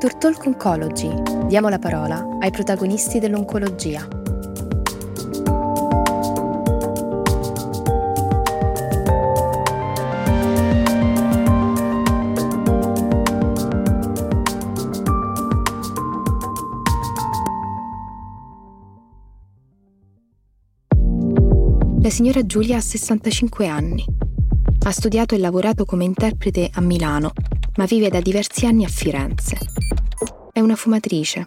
Doctor Talk Oncology. Diamo la parola ai protagonisti dell'oncologia. La signora Giulia ha 65 anni. Ha studiato e lavorato come interprete a Milano, ma vive da diversi anni a Firenze. È una fumatrice,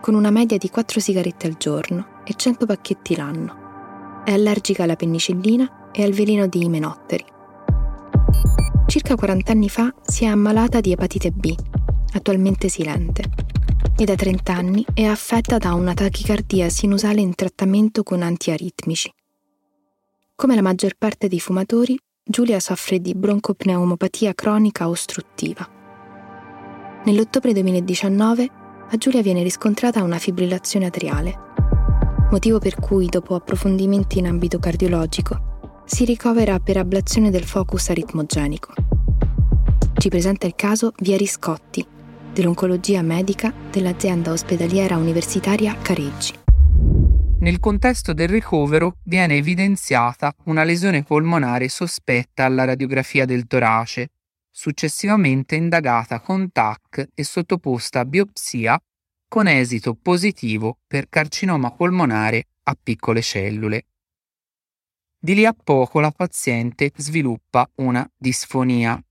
con una media di 4 sigarette al giorno e 100 pacchetti l'anno. È allergica alla penicillina e al veleno di imenotteri. Circa 40 anni fa si è ammalata di epatite B, attualmente silente, e da 30 anni è affetta da una tachicardia sinusale in trattamento con antiaritmici. Come la maggior parte dei fumatori, Giulia soffre di broncopneumopatia cronica ostruttiva. Nell'ottobre 2019 a Giulia viene riscontrata una fibrillazione atriale, motivo per cui, dopo approfondimenti in ambito cardiologico, si ricovera per ablazione del focus aritmogenico. Ci presenta il caso Via Riscotti, dell'oncologia medica dell'azienda ospedaliera universitaria Careggi. Nel contesto del ricovero viene evidenziata una lesione polmonare sospetta alla radiografia del torace, successivamente indagata con TAC e sottoposta a biopsia con esito positivo per carcinoma polmonare a piccole cellule. Di lì a poco la paziente sviluppa una disfonia.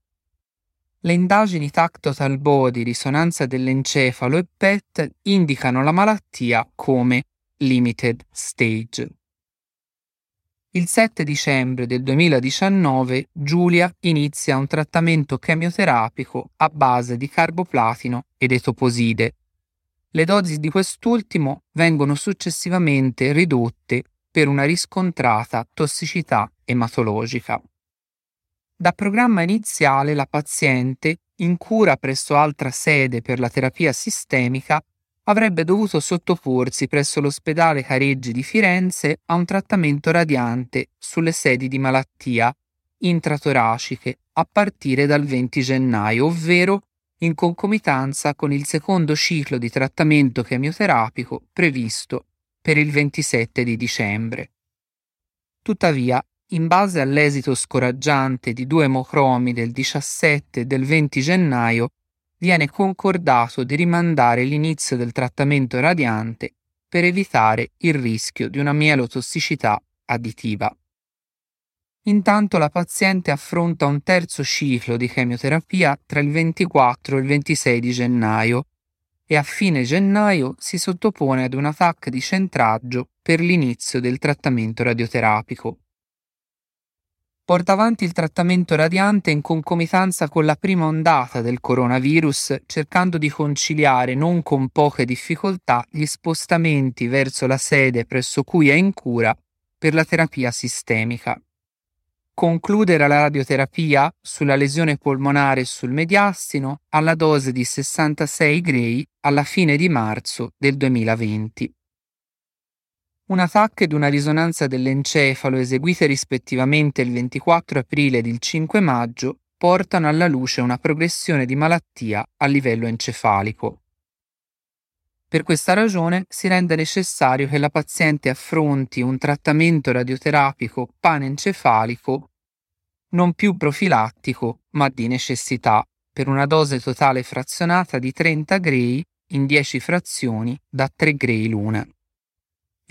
Le indagini TAC Total Body, risonanza dell'encefalo e PET indicano la malattia come Limited Stage. Il 7 dicembre del 2019 Giulia inizia un trattamento chemioterapico a base di carboplatino ed etoposide. Le dosi di quest'ultimo vengono successivamente ridotte per una riscontrata tossicità ematologica. Da programma iniziale la paziente, in cura presso altra sede per la terapia sistemica, avrebbe dovuto sottoporsi presso l'ospedale Careggi di Firenze a un trattamento radiante sulle sedi di malattia intratoraciche a partire dal 20 gennaio, ovvero in concomitanza con il secondo ciclo di trattamento chemioterapico previsto per il 27 di dicembre. Tuttavia, in base all'esito scoraggiante di due emocromi del 17 e del 20 gennaio, viene concordato di rimandare l'inizio del trattamento radiante per evitare il rischio di una mielotossicità additiva. Intanto la paziente affronta un terzo ciclo di chemioterapia tra il 24 e il 26 di gennaio e a fine gennaio si sottopone ad un TAC di centraggio per l'inizio del trattamento radioterapico porta avanti il trattamento radiante in concomitanza con la prima ondata del coronavirus, cercando di conciliare non con poche difficoltà gli spostamenti verso la sede presso cui è in cura per la terapia sistemica. Concludere la radioterapia sulla lesione polmonare e sul mediastino alla dose di 66 grey alla fine di marzo del 2020 una TAC ed una risonanza dell'encefalo eseguite rispettivamente il 24 aprile ed il 5 maggio portano alla luce una progressione di malattia a livello encefalico. Per questa ragione si rende necessario che la paziente affronti un trattamento radioterapico panencefalico non più profilattico ma di necessità per una dose totale frazionata di 30 gray in 10 frazioni da 3 gray l'una.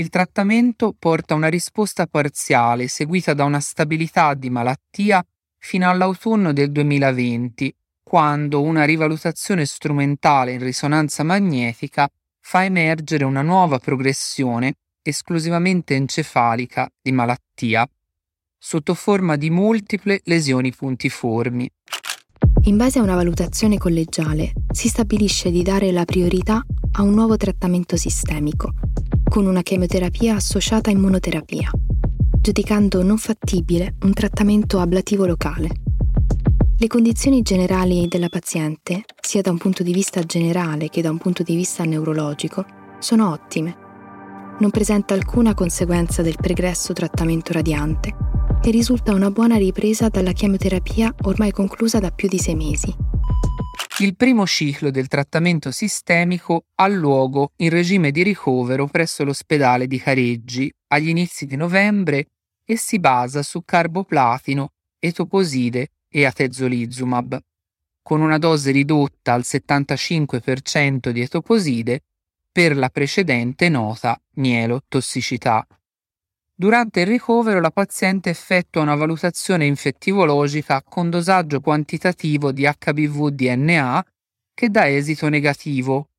Il trattamento porta a una risposta parziale seguita da una stabilità di malattia fino all'autunno del 2020, quando una rivalutazione strumentale in risonanza magnetica fa emergere una nuova progressione esclusivamente encefalica di malattia, sotto forma di multiple lesioni puntiformi. In base a una valutazione collegiale si stabilisce di dare la priorità a un nuovo trattamento sistemico, con una chemioterapia associata a immunoterapia, giudicando non fattibile un trattamento ablativo locale. Le condizioni generali della paziente, sia da un punto di vista generale che da un punto di vista neurologico, sono ottime. Non presenta alcuna conseguenza del pregresso trattamento radiante e risulta una buona ripresa dalla chemioterapia ormai conclusa da più di sei mesi. Il primo ciclo del trattamento sistemico ha luogo in regime di ricovero presso l'ospedale di Careggi agli inizi di novembre e si basa su carboplatino, etoposide e atezolizumab, con una dose ridotta al 75% di etoposide per la precedente nota mielotossicità. Durante il ricovero la paziente effettua una valutazione infettivologica con dosaggio quantitativo di HBV-DNA che dà esito negativo.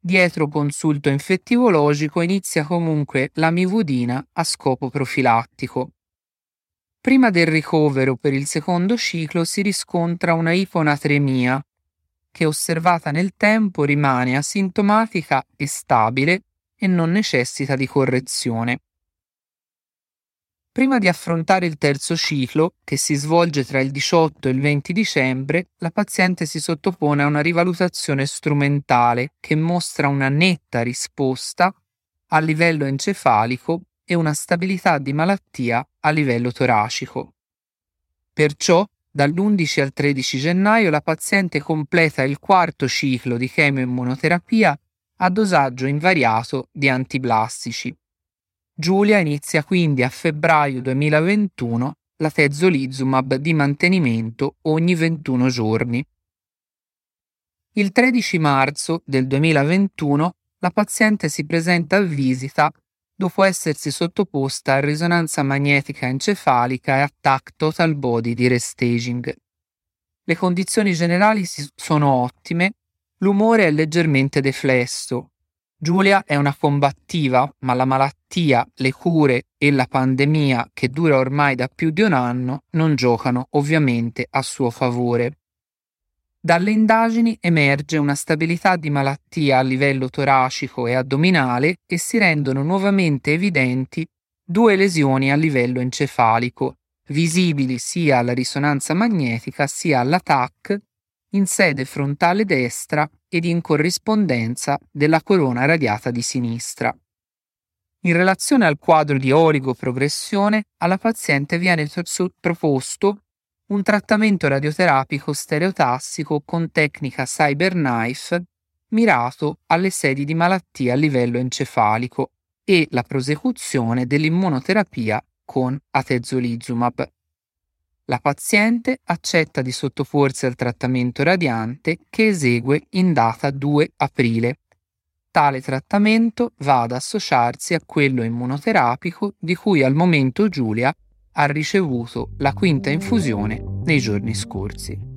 Dietro consulto infettivologico inizia comunque la mivudina a scopo profilattico. Prima del ricovero per il secondo ciclo si riscontra una iponatremia che osservata nel tempo rimane asintomatica e stabile e non necessita di correzione. Prima di affrontare il terzo ciclo, che si svolge tra il 18 e il 20 dicembre, la paziente si sottopone a una rivalutazione strumentale che mostra una netta risposta a livello encefalico e una stabilità di malattia a livello toracico. Perciò, dall'11 al 13 gennaio la paziente completa il quarto ciclo di chemoimmunoterapia a dosaggio invariato di antiblastici. Giulia inizia quindi a febbraio 2021 la tezolizumab di mantenimento ogni 21 giorni. Il 13 marzo del 2021 la paziente si presenta a visita dopo essersi sottoposta a risonanza magnetica encefalica e a TAC total body di restaging. Le condizioni generali sono ottime, l'umore è leggermente deflesso, Giulia è una combattiva, ma la malattia, le cure e la pandemia, che dura ormai da più di un anno, non giocano ovviamente a suo favore. Dalle indagini emerge una stabilità di malattia a livello toracico e addominale e si rendono nuovamente evidenti due lesioni a livello encefalico, visibili sia alla risonanza magnetica sia alla TAC in sede frontale destra ed in corrispondenza della corona radiata di sinistra. In relazione al quadro di oligoprogressione, alla paziente viene proposto un trattamento radioterapico stereotassico con tecnica CyberKnife mirato alle sedi di malattia a livello encefalico e la prosecuzione dell'immunoterapia con atezolizumab. La paziente accetta di sottoporsi al trattamento radiante che esegue in data 2 aprile. Tale trattamento va ad associarsi a quello immunoterapico di cui al momento Giulia ha ricevuto la quinta infusione nei giorni scorsi.